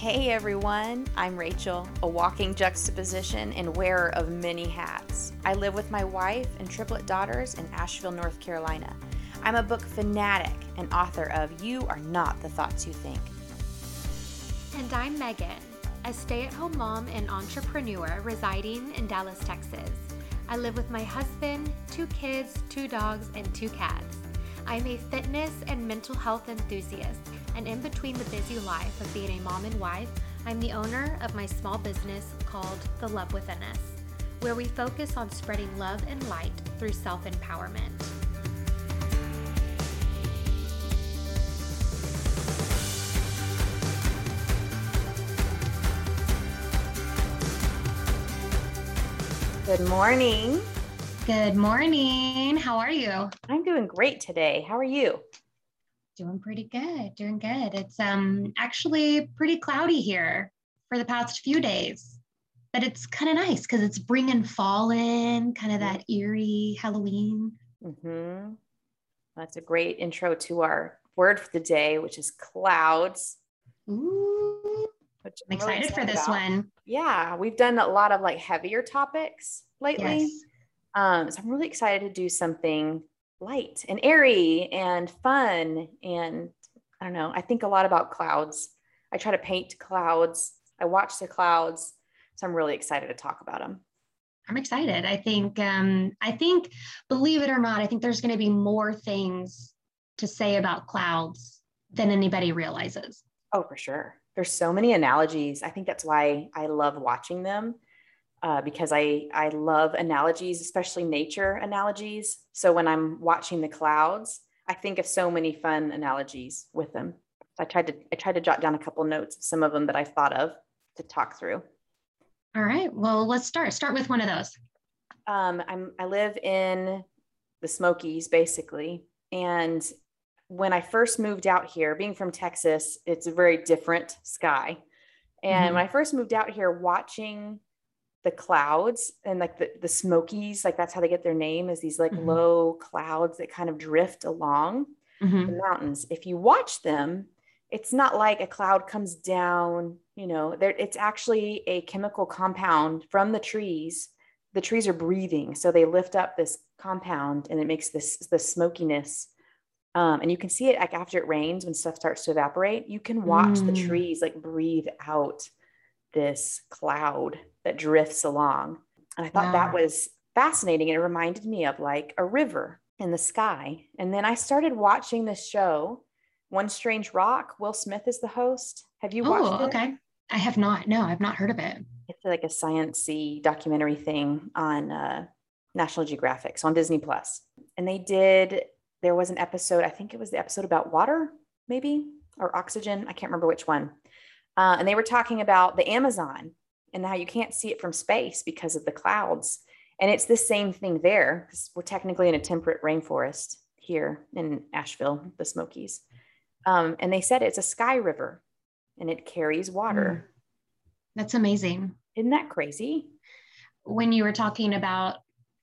Hey everyone, I'm Rachel, a walking juxtaposition and wearer of many hats. I live with my wife and triplet daughters in Asheville, North Carolina. I'm a book fanatic and author of You Are Not the Thoughts You Think. And I'm Megan, a stay at home mom and entrepreneur residing in Dallas, Texas. I live with my husband, two kids, two dogs, and two cats. I'm a fitness and mental health enthusiast and in between the busy life of being a mom and wife, I'm the owner of my small business called The Love Within Us, where we focus on spreading love and light through self empowerment. Good morning. Good morning. How are you? I'm doing great today. How are you? Doing pretty good. Doing good. It's um actually pretty cloudy here for the past few days, but it's kind of nice because it's bringing fall in, kind of that eerie Halloween. Mm-hmm. That's a great intro to our word for the day, which is clouds. Ooh, I'm, I'm excited, excited for this about. one. Yeah, we've done a lot of like heavier topics lately. Yes. Um, so I'm really excited to do something light and airy and fun. And I don't know, I think a lot about clouds. I try to paint clouds, I watch the clouds. So I'm really excited to talk about them. I'm excited. I think, um, I think, believe it or not, I think there's going to be more things to say about clouds than anybody realizes. Oh, for sure. There's so many analogies. I think that's why I love watching them uh, because I I love analogies, especially nature analogies. So when I'm watching the clouds, I think of so many fun analogies with them. I tried to I tried to jot down a couple notes of some of them that I thought of to talk through. All right. Well, let's start. Start with one of those. Um, I'm I live in the Smokies basically, and when I first moved out here, being from Texas, it's a very different sky. And mm-hmm. when I first moved out here, watching the clouds and like the, the smokies like that's how they get their name is these like mm-hmm. low clouds that kind of drift along mm-hmm. the mountains if you watch them it's not like a cloud comes down you know there it's actually a chemical compound from the trees the trees are breathing so they lift up this compound and it makes this the smokiness um, and you can see it like after it rains when stuff starts to evaporate you can watch mm. the trees like breathe out this cloud that drifts along. And I thought that was fascinating. And it reminded me of like a river in the sky. And then I started watching this show, One Strange Rock. Will Smith is the host. Have you watched oh, it? Okay. I have not. No, I've not heard of it. It's like a sciency documentary thing on uh, National Geographic, so on Disney Plus. And they did. There was an episode. I think it was the episode about water, maybe or oxygen. I can't remember which one. Uh, and they were talking about the Amazon and how you can't see it from space because of the clouds. And it's the same thing there because we're technically in a temperate rainforest here in Asheville, the Smokies. Um, and they said it's a sky river and it carries water. Mm. That's amazing. Isn't that crazy? When you were talking about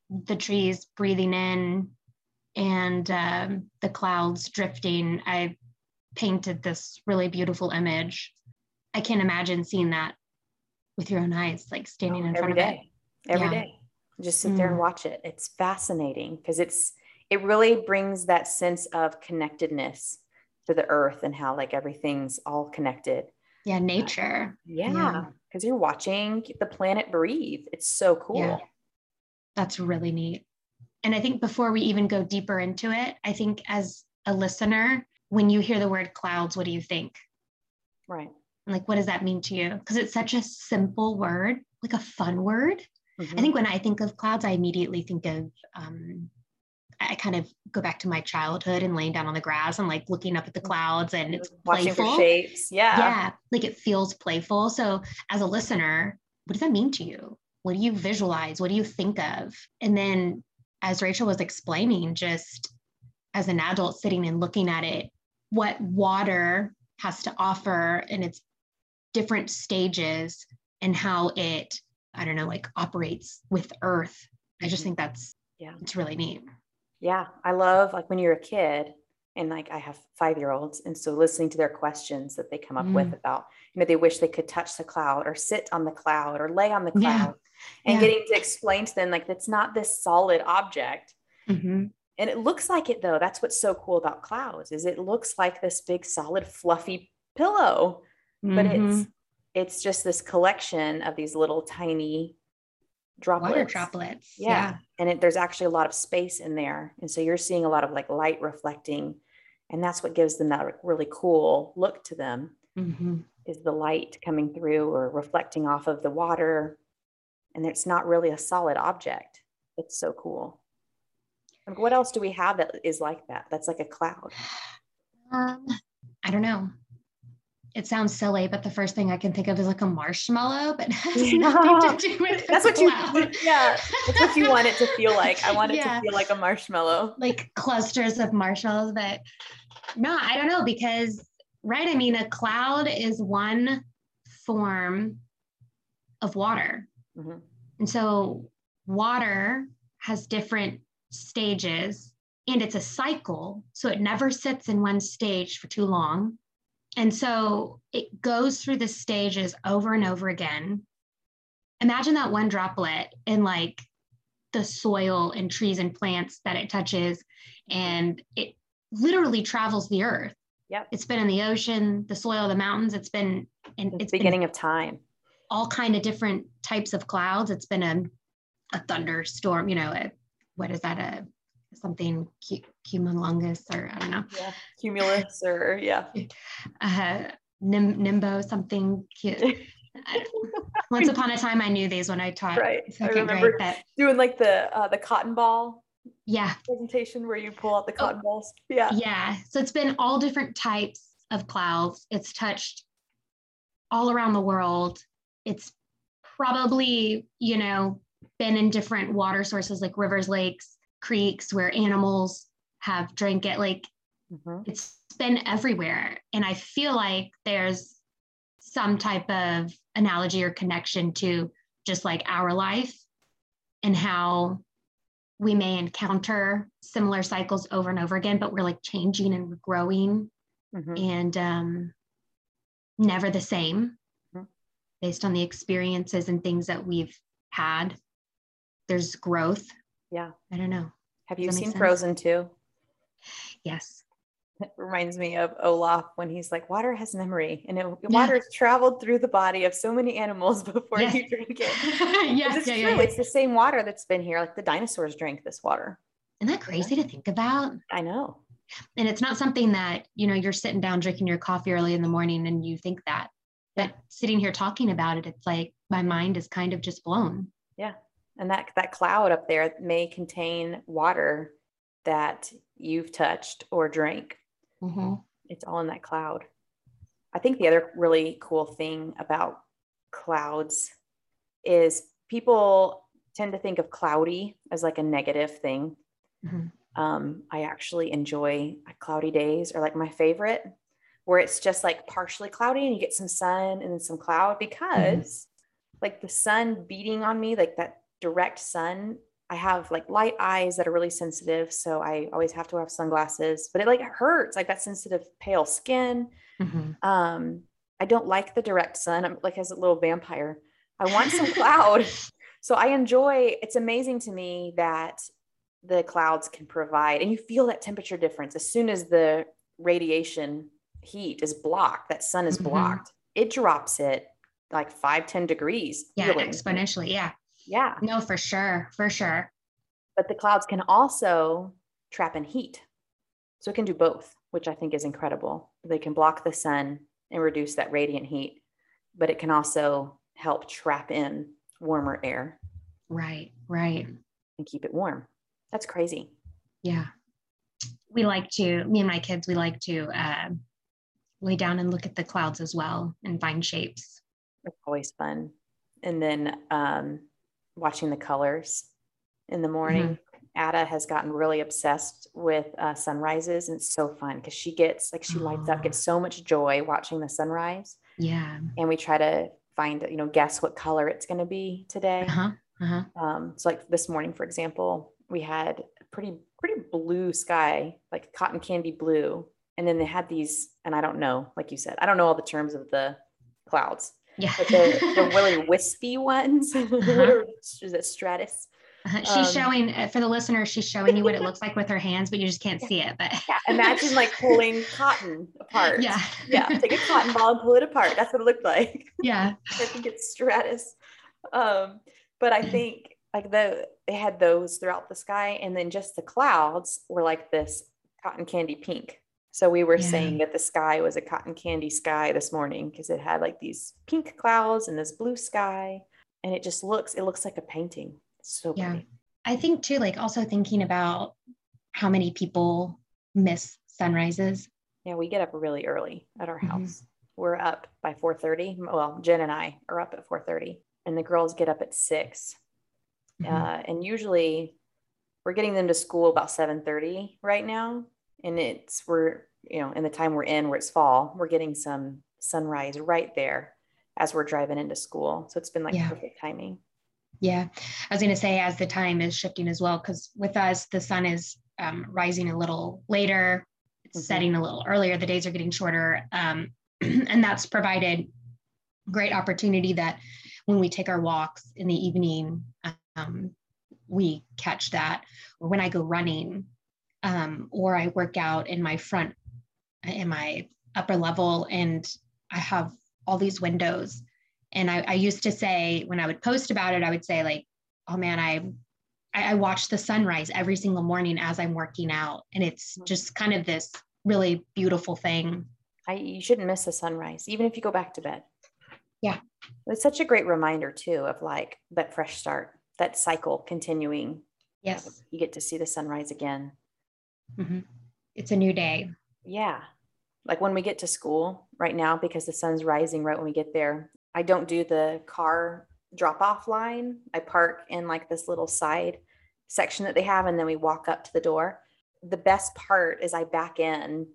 the trees breathing in and um, the clouds drifting, I painted this really beautiful image. I can't imagine seeing that with your own eyes, like standing in front of it. Every yeah. day, Just sit mm. there and mm. watch it. It's fascinating because it's it really brings that sense of connectedness to the earth and how like everything's all connected. Yeah, nature. Uh, yeah, because yeah. you're watching the planet breathe. It's so cool. Yeah. That's really neat. And I think before we even go deeper into it, I think as a listener, when you hear the word clouds, what do you think? Right like what does that mean to you? Because it's such a simple word like a fun word. Mm-hmm. i think when i think of clouds i immediately think of um, i kind of go back to my childhood and laying down on the grass and like looking up at the clouds and it's Watching playful. shapes. Yeah. Yeah like it feels playful. So as a listener what does that mean to you? What do you visualize? What do you think of? And then as rachel was explaining just as an adult sitting and looking at it what water has to offer in its different stages and how it i don't know like operates with earth i just mm-hmm. think that's yeah it's really neat yeah i love like when you're a kid and like I have five year olds. And so listening to their questions that they come up with Mm. about, you know, they wish they could touch the cloud or sit on the cloud or lay on the Yeah. cloud and Yeah. getting to explain to them like that's not this solid object. Mhm. And it looks like it though. That's what's so cool about clouds is it looks like this big solid fluffy pillow, but Mhm. it's it's just this collection of these little tiny droplets. water droplets. Yeah. And it, there's actually a lot of space in there. And so you're seeing a lot of like light reflecting. And that's what gives them that really cool look to them Mhm. is the light coming through or reflecting off of the water. And it's not really a solid object. It's so cool. Like, what else do we have that is like that? That's like a cloud. Um, I don't know. It sounds silly, but the first thing I can think of is like a marshmallow, but has nothing to do with That's what you, yeah, that's what you want it to feel like. I want it Yeah. to feel like a marshmallow. like clusters of marshmallows, but no, I don't know because right. I mean, a cloud is one form of water. Mhm. And so water has different stages and it's a cycle. So it never sits in one stage for too long. And so it goes through the stages over and over again. Imagine that one droplet in like the soil and trees and plants that it touches, and it literally travels the earth. Yep. It's been in the ocean, the soil, the mountains. It's been and It's it's been beginning of time. all kind of different types of clouds. It's been a, a thunderstorm, you know, a, what is that? A something cu- cumulungus or I don't know, Yeah. Cumulus or yeah. uh, nim- nimbo something cute. Once upon a time, I knew these when I taught Right. I remember grade. But doing like the uh, the cotton ball yeah, presentation where you pull out the Oh. cotton balls. Yeah. yeah. So it's been all different types of clouds. It's touched all around the world. It's probably, you know, been in different water sources like rivers, lakes, creeks where animals have drank it. Like Mhm. it's been everywhere. And I feel like there's some type of analogy or connection to just like our life and how we may encounter similar cycles over and over again, but we're like changing and we're growing Mhm. and um, never the same Mhm. based on the experiences and things that we've had. There's growth. Yeah. I don't know. Have Does you seen? Frozen 2? Yes. It reminds me of Olaf when he's like, water has memory and it, Yeah. water has traveled through the body of so many animals before Yes. you drink it. yes. It's Yeah, true. yeah, yeah. It's the same water that's been here. Like the dinosaurs drank this water. Isn't that crazy to think about? I know. And it's not something that, you know, you're sitting down drinking your coffee early in the morning and you think that. But sitting here talking about it, it's like my mind is kind of just blown. And that that cloud up there may contain water that you've touched or drank. It's all in that cloud. I think the other really cool thing about clouds is people tend to think of cloudy as like a negative thing. Mhm. Um, I actually enjoy cloudy days or like my favorite, where it's just like partially cloudy and you get some sun and then some cloud because like the sun beating on me, like that direct sun, I have like light eyes that are really sensitive. So I always have to have sunglasses, but it like hurts, I've got sensitive pale skin. Mhm. Um, I don't like the direct sun. I'm like as a little vampire. I want some cloud. So I enjoy it's amazing to me that the clouds can provide and you feel that temperature difference as soon as the radiation heat is blocked, that sun is Mhm. blocked, it drops it like five, 10 degrees. Yeah, feeling. exponentially. Yeah. Yeah. No, for sure. For sure. But the clouds can also trap in heat. So it can do both, which I think is incredible. They can block the sun and reduce that radiant heat, but it can also help trap in warmer air Right. Right. and keep it warm. That's crazy. Yeah. We like to, me and my kids, we like to uh, lay down and look at the clouds as well and find shapes. It's always fun. And then um, watching the colors in the morning. Ada has gotten really obsessed with uh, sunrises, and it's so fun because she gets like she lights up, gets so much joy watching the sunrise. Yeah. and we try to find you know guess what color it's going to be today Uh huh. Uh huh. um, so like this morning for example we had a pretty pretty blue sky, like cotton candy blue. And then they had these, and I don't know, like you said, I don't know all the terms of the clouds, Yeah. but the, the really wispy ones. Uh-huh. Is it stratus? Uh, she's um, showing uh, for the listener, she's showing you what it looks like with her hands, but you just can't see it. But Yeah. Imagine like pulling cotton apart. yeah. Yeah. Take a cotton ball and pull it apart. That's what it looked like. yeah. I think it's stratus. Um, but I think like the they had those throughout the sky, and then just the clouds were like this cotton candy pink. So we were Yeah. saying that the sky was a cotton candy sky this morning because it had like these pink clouds and this blue sky, and it just looks it looks like a painting. It's so Yeah. pretty. I think too, like also thinking about how many people miss sunrises. Yeah, we get up really early at our Mhm. house. We're up by 4:30. Well, Jen and I are up at 4:30, and the girls get up at 6. Mhm. uh, and usually we're getting them to school about 7.30 right now and it's we're you know in the time we're in where it's fall we're getting some sunrise right there as we're driving into school so it's been like Yeah. perfect timing Yeah. I was going to say, as the time is shifting as well, because with us, the sun is um, rising a little later, it's Mhm. setting a little earlier, the days are getting shorter. Um, and that's provided great opportunity that when we take our walks in the evening, um, we catch that. Or when I go running, um, or I work out in my front, in my upper level, and I have all these windows. And I, I used to say when I would post about it, I would say like, "Oh man, I I, I watch the sunrise every single morning as I'm working out, and it's just kind of this really beautiful thing." I, you shouldn't miss the sunrise even if you go back to bed. Yeah. it's such a great reminder too of like that fresh start that cycle continuing. Yes, you get to see the sunrise again Mhm. it's a new day. Yeah. Like when we get to school right now, because the sun's rising right when we get there, I don't do the car drop off line. I park in like this little side section that they have, and then we walk up to the door. The best part is I back in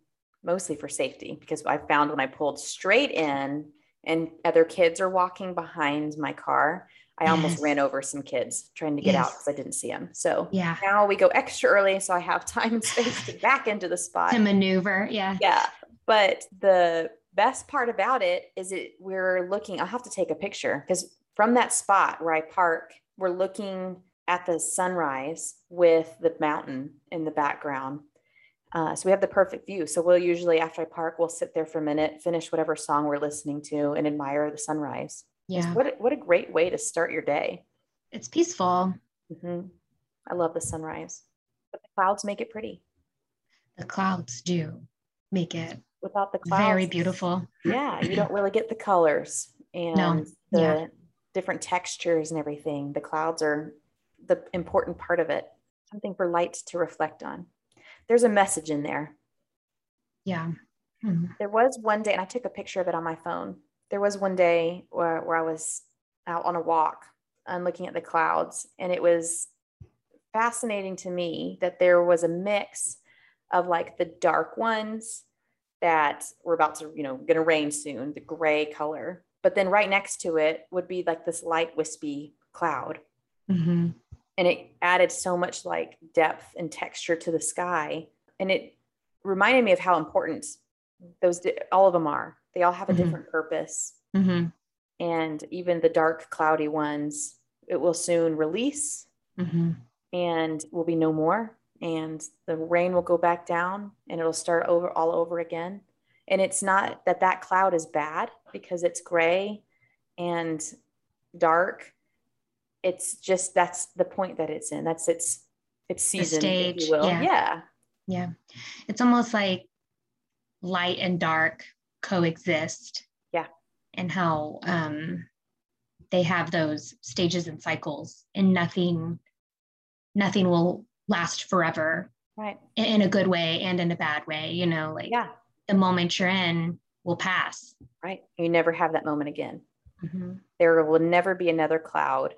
mostly for safety because I found when I pulled straight in and other kids are walking behind my car, I almost Yes. ran over some kids trying to get out because I didn't see them. So Yeah, now we go extra early so I have time and space to back into the spot to maneuver. Yeah, yeah but the best part about it is it we're looking i'll have to take a picture because from that spot where i park we're looking at the sunrise with the mountain in the background uh, so we have the perfect view so we'll usually after i park we'll sit there for a minute finish whatever song we're listening to and admire the sunrise yeah. what, a- what a great way to start your day It's peaceful. Mhm. i love the sunrise but the clouds make it pretty The clouds do make it without the clouds very beautiful. yeah you don't really get the colors and the yeah. different textures and everything the clouds are the important part of it something for light to reflect on there's a message in there Yeah. Mhm. there was one day and i took a picture of it on my phone there was one day where, where i was out on a walk and looking at the clouds and it was fascinating to me that there was a mix of like the dark ones that were about to you know going to rain soon the gray color but then right next to it would be like this light wispy cloud. Mhm. and it added so much like depth and texture to the sky. And it reminded me of how important those all of them are they all have a Mhm. different purpose Mhm. and even the dark cloudy ones it will soon release Mhm. and will be no more and the rain will go back down and it'll start over all over again and it's not that that cloud is bad because it's gray and dark it's just that's the point that it's in that's its its season if stage, you will yeah. yeah Yeah. It's almost like light and dark coexist. Yeah. And how um they have those stages and cycles and nothing nothing will last forever right in, a good way and in a bad way, you know, like yeah the moment you're in will pass. right you never have that moment again Mhm. there will never be another cloud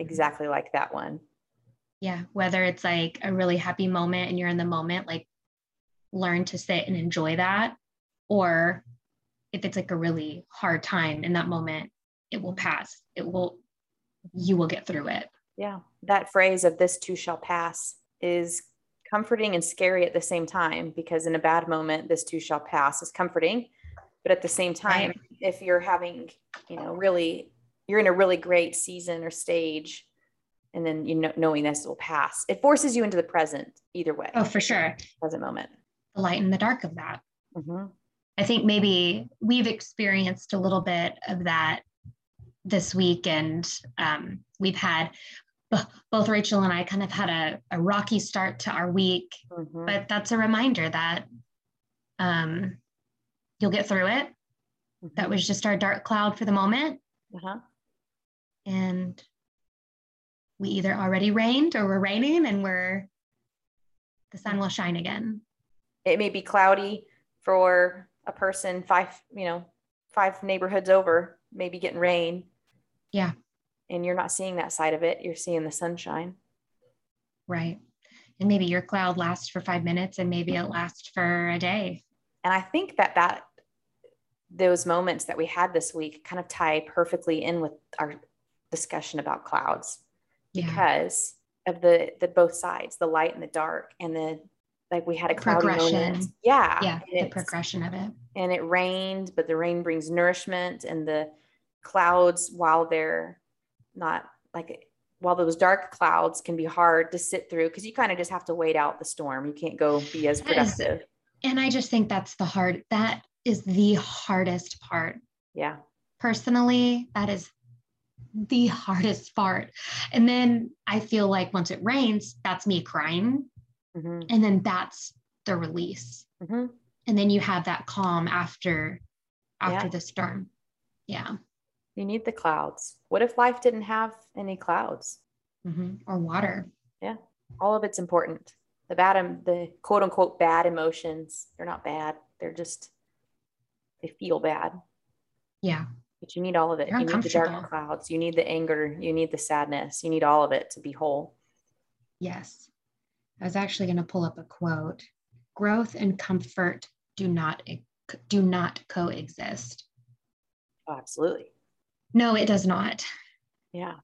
exactly like that one Yeah. Whether it's like a really happy moment and you're in the moment, like learn to sit and enjoy that. Or if it's like a really hard time in that moment, it will pass. It will, you will get through it. yeah that phrase of this too shall pass is comforting and scary at the same time because in a bad moment, this too shall pass is comforting. But at the same time, Right. if you're having, you know, really, you're in a really great season or stage, and then you know, knowing this will pass, it forces you into the present either way. Oh, for sure. Present moment. The light and the dark of that. Mhm. I think maybe we've experienced a little bit of that this week, and um, we've had both Rachel and I kind of had a, a rocky start to our week, Mhm. but that's a reminder that um, you'll get through it. That Mhm. was just our dark cloud for the moment, Uh-huh. and we either already rained or we're raining, and we're the sun will shine again. it may be cloudy for a person five you know five neighborhoods over maybe getting rain Yeah. and you're not seeing that side of it you're seeing the sunshine Right. And maybe your cloud lasts for five minutes and maybe it lasts for a day. and i think that that those moments that we had this week kind of tie perfectly in with our discussion about clouds Yeah. because of the the both sides the light and the dark and the like we had a cloudy Progression. moment yeah Yeah. The progression of it. and it rained, but the rain brings nourishment and the clouds, while they're not like while those dark clouds can be hard to sit through because you kind of just have to wait out the storm. You can't go be as That is- productive. And I just think that's the hard, that is the hardest part. Yeah. Personally, that is the hardest part. And then I feel like once it rains, that's me crying. Hmm And then that's the release. hmm And then you have that calm after after Yeah. the storm. Yeah. You need the clouds. What if life didn't have any clouds? Mhm. Or water. Yeah. All of it's important. The bad, the quote unquote bad emotions, they're not bad. They're just, they feel bad. Yeah. But you need all of it. They're you need the dark clouds. You need the anger. You need the sadness. You need all of it to be whole. Yes. I was actually going to pull up a quote. Growth and comfort do not do not coexist. Oh, absolutely. No, it does not. Yeah.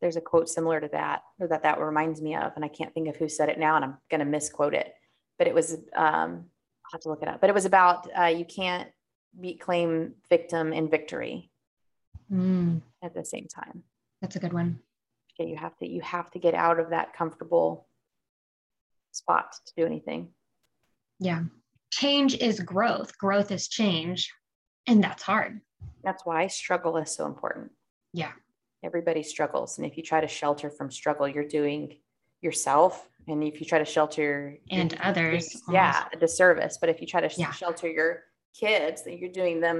There's a quote similar to that, or that that reminds me of, and I can't think of who said it now, and I'm going to misquote it. But it was, um, I'll have to look it up. But it was about uh, you can't be claim victim and victory Mm, at the same time. that's a good one. Okay, you have to you have to get out of that comfortable spot to do anything. Yeah. Change is growth. Growth is change. And that's hard. That's why struggle is so important. Yeah. everybody struggles and if you try to shelter from struggle you're doing yourself and if you try to shelter And your- others, yeah a disservice but if you try to Yeah. shelter your kids then you're doing them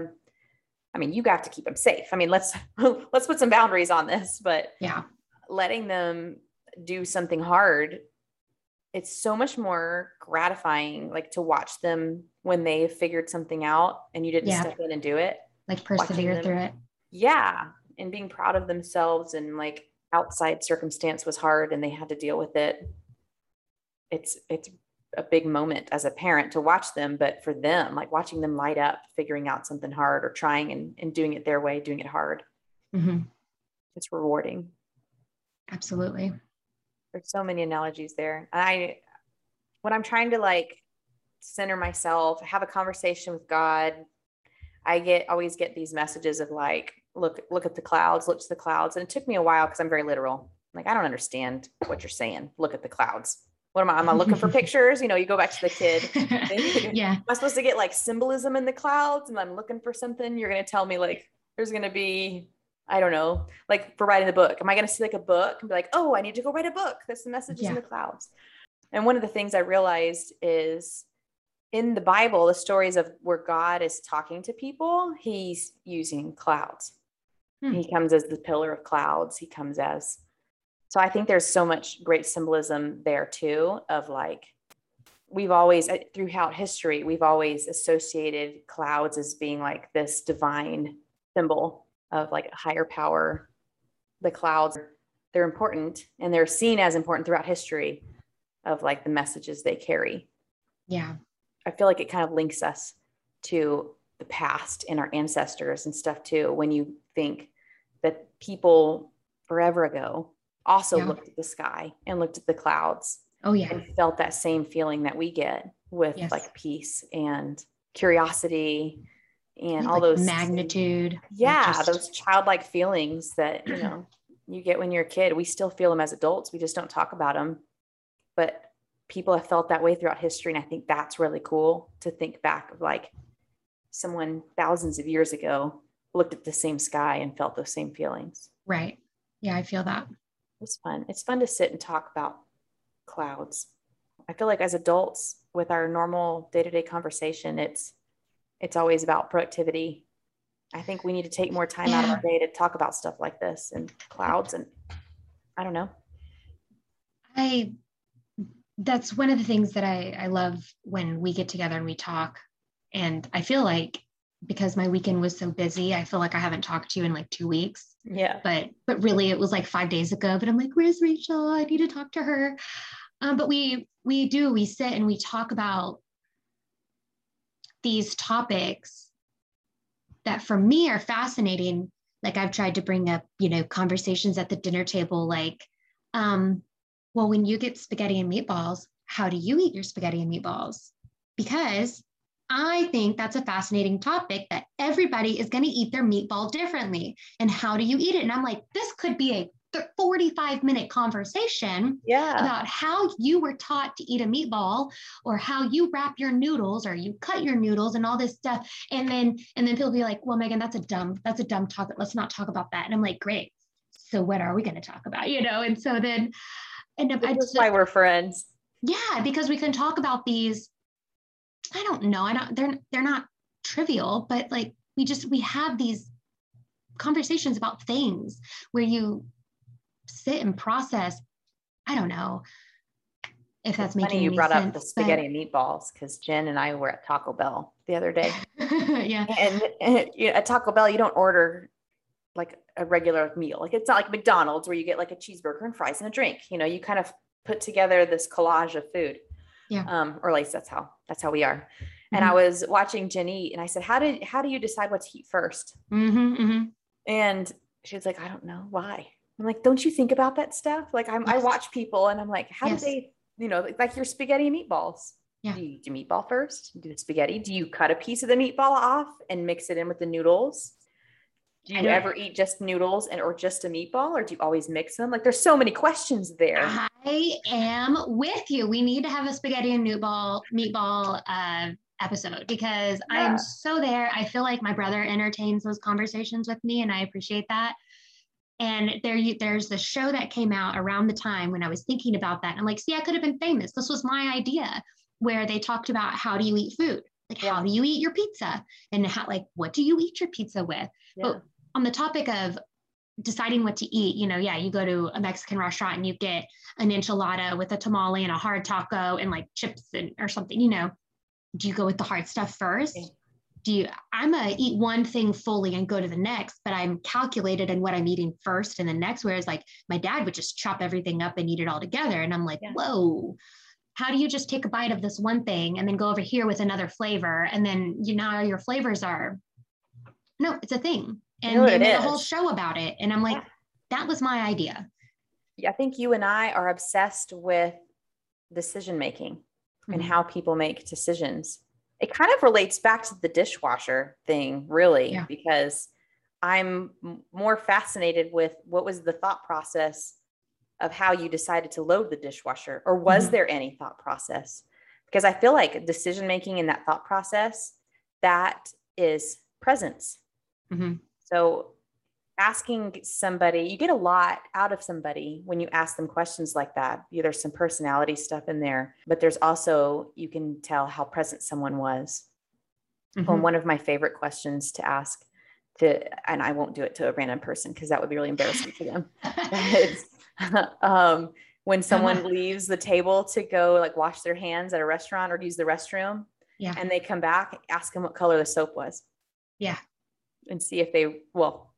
i mean you have to keep them safe i mean let's let's put some boundaries on this but Yeah. letting them do something hard it's so much more gratifying like to watch them when they figured something out and you didn't Yeah. step in and do it Like persevere through it. yeah and being proud of themselves and like outside circumstance was hard and they had to deal with it it's it's a big moment as a parent to watch them but for them like watching them light up figuring out something hard or trying and, and doing it their way doing it hard Mhm. it's rewarding Absolutely. There's so many analogies there. I when i'm trying to like center myself have a conversation with god i get always get these messages of like look look at the clouds look to the clouds. And it took me a while because i'm very literal. Like i don't understand what you're saying. Look at the clouds. What am i am i looking for pictures? You know you go back to the kid. Yeah. am i supposed to get like symbolism in the clouds? And i'm looking for something? You're going to tell me like there's going to be i don't know like for writing the book. Am i going to see like a book and be like oh i need to go write a book. There's the messages in the clouds. And one of the things i realized is in the bible the stories of where god is talking to people he's using clouds. Hmm. he comes as the pillar of clouds. He comes as so i think there's so much great symbolism there too of like we've always uh, throughout history we've always associated clouds as being like this divine symbol of like a higher power the clouds they're important and they're seen as important throughout history of like the messages they carry Yeah. i feel like it kind of links us to the past and our ancestors and stuff too when you think that people forever ago also Yeah. looked at the sky and looked at the clouds Oh yeah. and felt that same feeling that we get with Yes. like peace and curiosity and all those magnitude. yeah just- those childlike feelings that you know you get when you're a kid we still feel them as adults we just don't talk about them but people have felt that way throughout history and i think that's really cool to think back of like someone thousands of years ago looked at the same sky and felt those same feelings Right. Yeah, I feel that. it's fun it's fun to sit and talk about clouds i feel like as adults with our normal day-to-day conversation it's it's always about productivity i think we need to take more time out of our day to talk about stuff like this and clouds and i don't know I that's one of the things that I, I love when we get together and we talk. And I feel like because my weekend was so busy, I feel like I haven't talked to you in like two weeks. yeah But but really it was like five days ago. But I'm like, where's Rachel? I need to talk to her. Um, but we we do, we sit and we talk about these topics that for me are fascinating. Like I've tried to bring up, you know, conversations at the dinner table, like, um, well, when you get spaghetti and meatballs, how do you eat your spaghetti and meatballs? Because I think that's a fascinating topic that everybody is going to eat their meatball differently. And how do you eat it? And I'm like, this could be a th- 45 minute conversation yeah about how you were taught to eat a meatball or how you wrap your noodles or you cut your noodles and all this stuff. And then, and then people be like, well, Megan, that's a dumb, that's a dumb topic. Let's not talk about that. And I'm like, great. So what are we going to talk about? You know? And so then, and I that's why we're friends yeah, because we can talk about these. I don't know. I don't. They're they're not trivial, but like we just we have these conversations about things where you sit and process. I don't know if that's It's making funny you brought sense, up the but- spaghetti and meatballs because jen and i were at taco bell the other day. Yeah, and, and you know, at taco bell you don't order like a regular meal. Like it's not like mcdonald's where you get like a cheeseburger and fries and a drink. You know you kind of put together this collage of food. Yeah. um or at least that's how that's how we are. And i Mhm. was watching jen eat and i said how did how do you decide what to eat first? Hmm hmm and she was like i don't know. Why i'm like don't you think about that stuff like I'm, i watch people and i'm like how Yes. do they you know like, like your spaghetti and meatballs Yeah. do you eat your meatball first do the spaghetti do you cut a piece of the meatball off and mix it in with the noodles do you ever eat just noodles and or just a meatball or do you always mix them like there's so many questions there I am with you. We need to have a spaghetti and meatball meatball uh, episode because I am so there. I feel like my brother entertains those conversations with me, and I appreciate that. And there, you, there's the show that came out around the time when I was thinking about that. And I'm like, see, I could have been famous. This was my idea, where they talked about how do you eat food, like Yeah. how do you eat your pizza, and how like what do you eat your pizza with? yeah. on the topic of deciding what to eat, you know, yeah, you go to a Mexican restaurant and you get an enchilada with a tamale and a hard taco and like chips and or something, you know, do you go with the hard stuff first? Do you I'm a eat one thing fully and go to the next, but I'm calculated in what I'm eating first and the next. Whereas like my dad would just chop everything up and eat it all together. And I'm like, Yeah. whoa. How do you just take a bite of this one thing and then go over here with another flavor? And then you know your flavors are no, it's a thing. And know they made a whole show about it. And I'm like, Yeah. that was my idea. Yeah, I think you and I are obsessed with decision making and Mhm. how people make decisions. It kind of relates back to the dishwasher thing, really, Yeah. because I'm more fascinated with what was the thought process of how you decided to load the dishwasher, or was Mhm. there any thought process? Because I feel like decision making in that thought process, that is presence. Mhm. So asking somebody, you get a lot out of somebody when you ask them questions like that. There's some personality stuff in there, but there's also, you can tell how present someone was. Mhm. Well, one of my favorite questions to ask to, and I won't do it to a random person because that would be really embarrassing for them. Um, when someone leaves the table to go like wash their hands at a restaurant or use the restroom Yeah. and they come back, ask them what color the soap was Yeah. and see if they well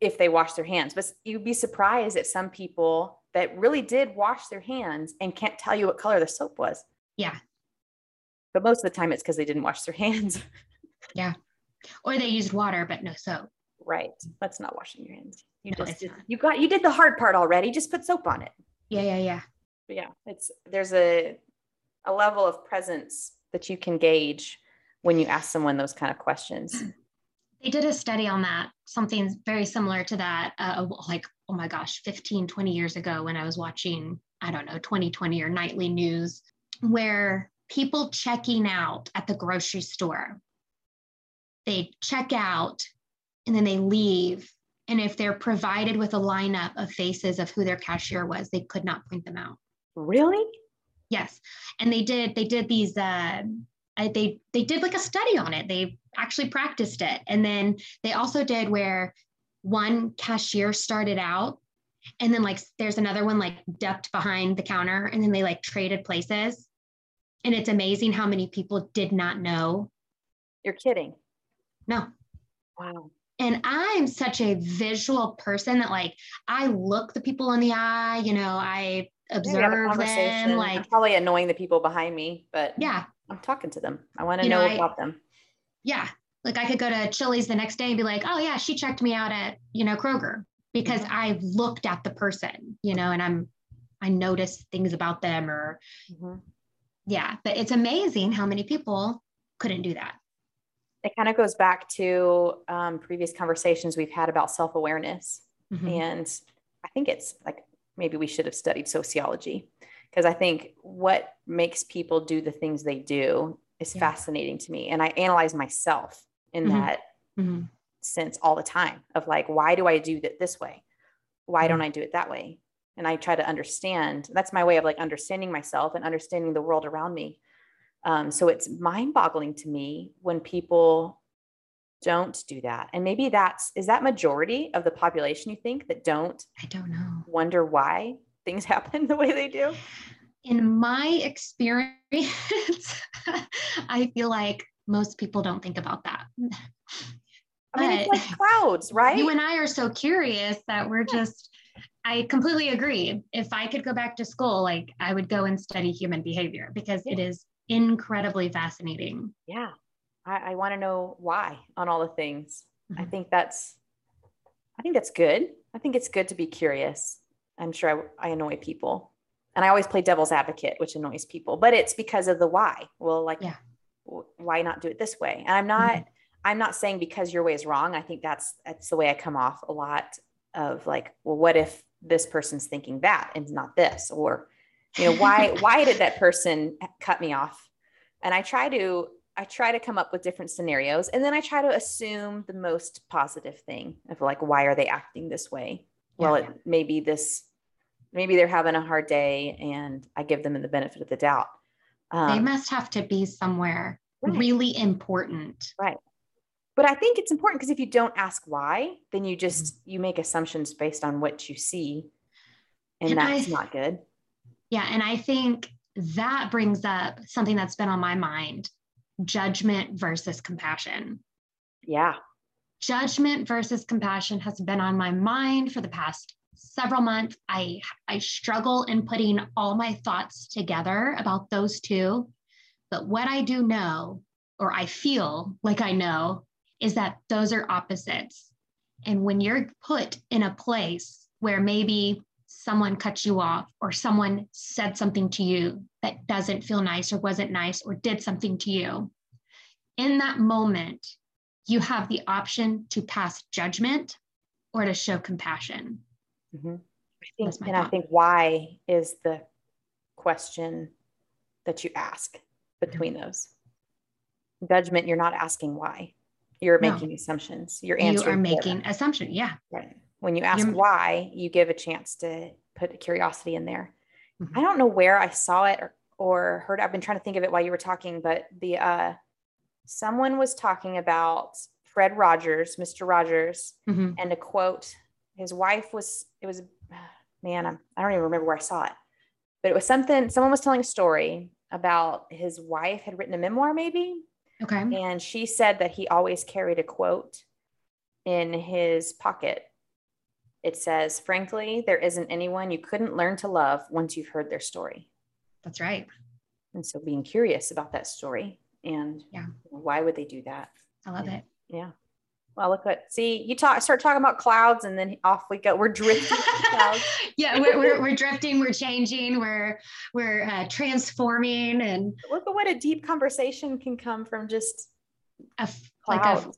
if they wash their hands but you'd be surprised at some people that really did wash their hands and can't tell you what color the soap was Yeah. but most of the time it's because they didn't wash their hands yeah. Or they used water, but no soap. right that's not washing your hands you No, just you got you did the hard part already just put soap on it Yeah, yeah, yeah. But yeah, it's there's a a level of presence that you can gauge when you ask someone those kind of questions. They did a study on that, something very similar to that, uh, like, oh my gosh, 15, 20 years ago when I was watching, I don't know, 20/20 or nightly news, where people checking out at the grocery store, they check out and then they leave. And if they're provided with a lineup of faces of who their cashier was, they could not point them out. Really? Yes. And they did, they did these, uh, they they did like a study on it. They actually practiced it, and then they also did where one cashier started out, and then like there's another one like ducked behind the counter, and then they like traded places, and it's amazing how many people did not know. You're kidding. No. Wow. And I'm such a visual person that like I look the people in the eye, you know, I observe them like I'm probably annoying the people behind me, but yeah, I'm talking to them. I want to know, know I, about them. Yeah. Like I could go to Chili's the next day and be like, oh yeah, she checked me out at, you know, Kroger because. I looked at the person, you know, and I'm I noticed things about them or mm-hmm. yeah, but it's amazing how many people couldn't do that. It kind of goes back to um, previous conversations we've had about self awareness. Mm-hmm. And I think it's like maybe we should have studied sociology because I think what makes people do the things they do is yeah. fascinating to me. And I analyze myself in mm-hmm. that mm-hmm. sense all the time of like, why do I do that this way? Why mm-hmm. don't I do it that way? And I try to understand. That's my way of like understanding myself and understanding the world around me. Um, so it's mind boggling to me when people don't do that. And maybe that's, is that majority of the population you think that don't? I don't know. Wonder why things happen the way they do? In my experience, I feel like most people don't think about that. I mean, it's like clouds, right? You and I are so curious that we're just, I completely agree. If I could go back to school, like I would go and study human behavior because it is incredibly fascinating. Yeah. I, I want to know why on all the things. Mm-hmm. I think that's, I think that's good. I think it's good to be curious. I'm sure I, I annoy people. And I always play devil's advocate, which annoys people, but it's because of the why. Well, like, yeah. why not do it this way? And I'm not, mm-hmm. I'm not saying because your way is wrong. I think that's that's the way I come off a lot of like, well, what if this person's thinking that and not this? Or, you know, why why did that person cut me off? And I try to I try to come up with different scenarios and then I try to assume the most positive thing of like why are they acting this way? Yeah. Well, it maybe this maybe they're having a hard day and I give them the benefit of the doubt. Um, they must have to be somewhere right. really important. Right. But I think it's important because if you don't ask why, then you just mm-hmm. you make assumptions based on what you see and, and that's I, not good. Yeah, and I think that brings up something that's been on my mind, judgment versus compassion. Yeah. Judgment versus compassion has been on my mind for the past several months. I I struggle in putting all my thoughts together about those two. But what I do know, or I feel like I know, is that those are opposites. And when you're put in a place where maybe someone cut you off or someone said something to you that doesn't feel nice or wasn't nice or did something to you, in that moment, you have the option to pass judgment or to show compassion. Mm-hmm. I think, and thought. I think why is the question that you ask between mm-hmm. those. Judgment, you're not asking why. You're no. making assumptions. You're answering. You are making assumption. Yeah. Right. When you ask you're, why, you give a chance to put a curiosity in there. Mm-hmm. I don't know where I saw it or, or heard. I've been trying to think of it while you were talking, but the uh, someone was talking about Fred Rogers, Mr. Rogers, mm-hmm. and a quote his wife was it was man I'm, i don't even remember where i saw it but it was something someone was telling a story about his wife had written a memoir maybe? Okay. And she said that he always carried a quote in his pocket. It says frankly there isn't anyone you couldn't learn to love once you've heard their story. That's right. And so being curious about that story and yeah. why would they do that? I love and, it. Yeah Well, look what see you talk start talking about clouds and then off we go. We're drifting. yeah, we're, we're, we're, drifting, we're changing, we're we're uh, transforming, and look at what a deep conversation can come from just a like a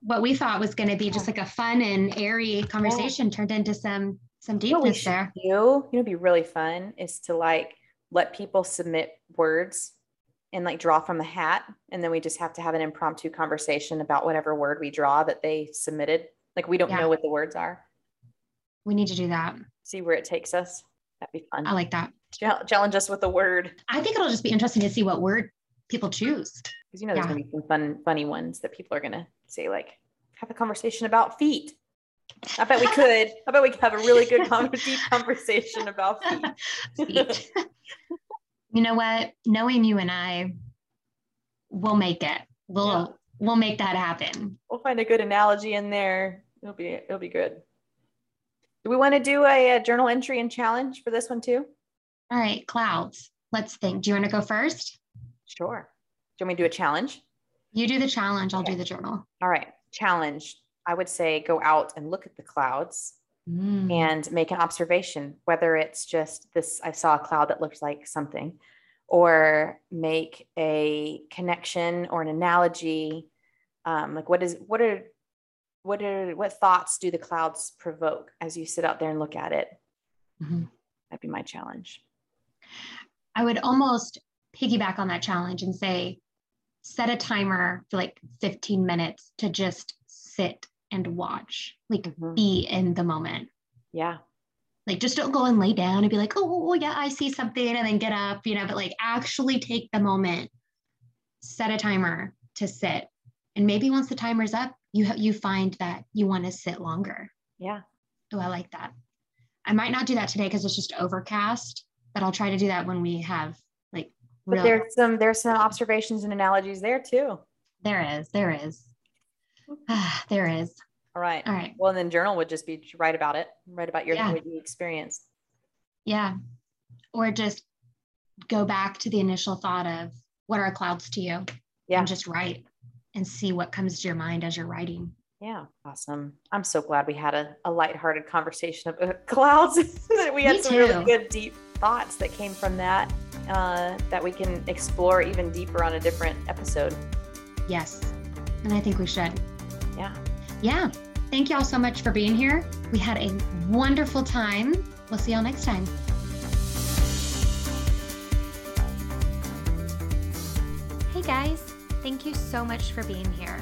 what we thought was going to be just like a fun and airy conversation yeah. turned into some some deepness there. You know, you know, be really fun is to like let people submit words and like draw from the hat and then we just have to have an impromptu conversation about whatever word we draw that they submitted. Like we don't yeah. know what the words are. We need to do that. See where it takes us. That'd be fun. I like that. Challenge us with a word. I think it'll just be interesting to see what word people choose. Because you know there's yeah. gonna be some fun funny ones that people are gonna say like have a conversation about feet. I bet we could. I bet we could have a really good deep conversation about feet. feet you know what? Knowing you and I, we'll make it. We'll yeah. we'll make that happen. We'll find a good analogy in there. It'll be it'll be good. Do we want to do a, a journal entry and challenge for this one too? All right, clouds. Let's think. Do you want to go first? Sure. Do you want me to do a challenge? You do the challenge. I'll okay. do the journal. All right. Challenge. I would say go out and look at the clouds mm. and make an observation, whether it's just this, I saw a cloud that looks like something, or make a connection or an analogy. Um, like what is, what are, what are, what thoughts do the clouds provoke as you sit out there and look at it? Mm-hmm. That'd be my challenge. I would almost piggyback on that challenge and say, set a timer for like 15 minutes to just sit and watch, like mm-hmm. be in the moment. Yeah. Like just don't go and lay down and be like, oh, yeah, I see something and then get up, you know, but like actually take the moment, set a timer to sit. And maybe once the timer's up, you ha- you find that you want to sit longer. Yeah. Oh, I like that. I might not do that today because it's just overcast, but I'll try to do that when we have like. But real- there's some there's some observations and analogies there too. There is, there is. Ah, there is. All right. All right. Well, and then journal would just be write about it, write about your yeah. experienced. Yeah. Or just go back to the initial thought of what are clouds to you? Yeah. And just write and see what comes to your mind as you're writing. Yeah, awesome. I'm so glad we had a, a lighthearted conversation about clouds. that we had Me some too. really good, deep thoughts that came from that uh, that we can explore even deeper on a different episode. Yes. And I think we should. Yeah. Yeah. Thank you all so much for being here. We had a wonderful time. We'll see y'all next time. Hey guys, thank you so much for being here.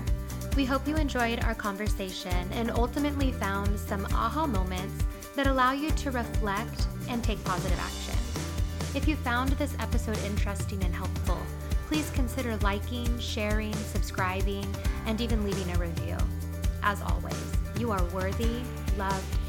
We hope you enjoyed our conversation and ultimately found some aha moments that allow you to reflect and take positive action. If you found this episode interesting and helpful, please consider liking, sharing, subscribing, and even leaving a review. As always, you are worthy, loved,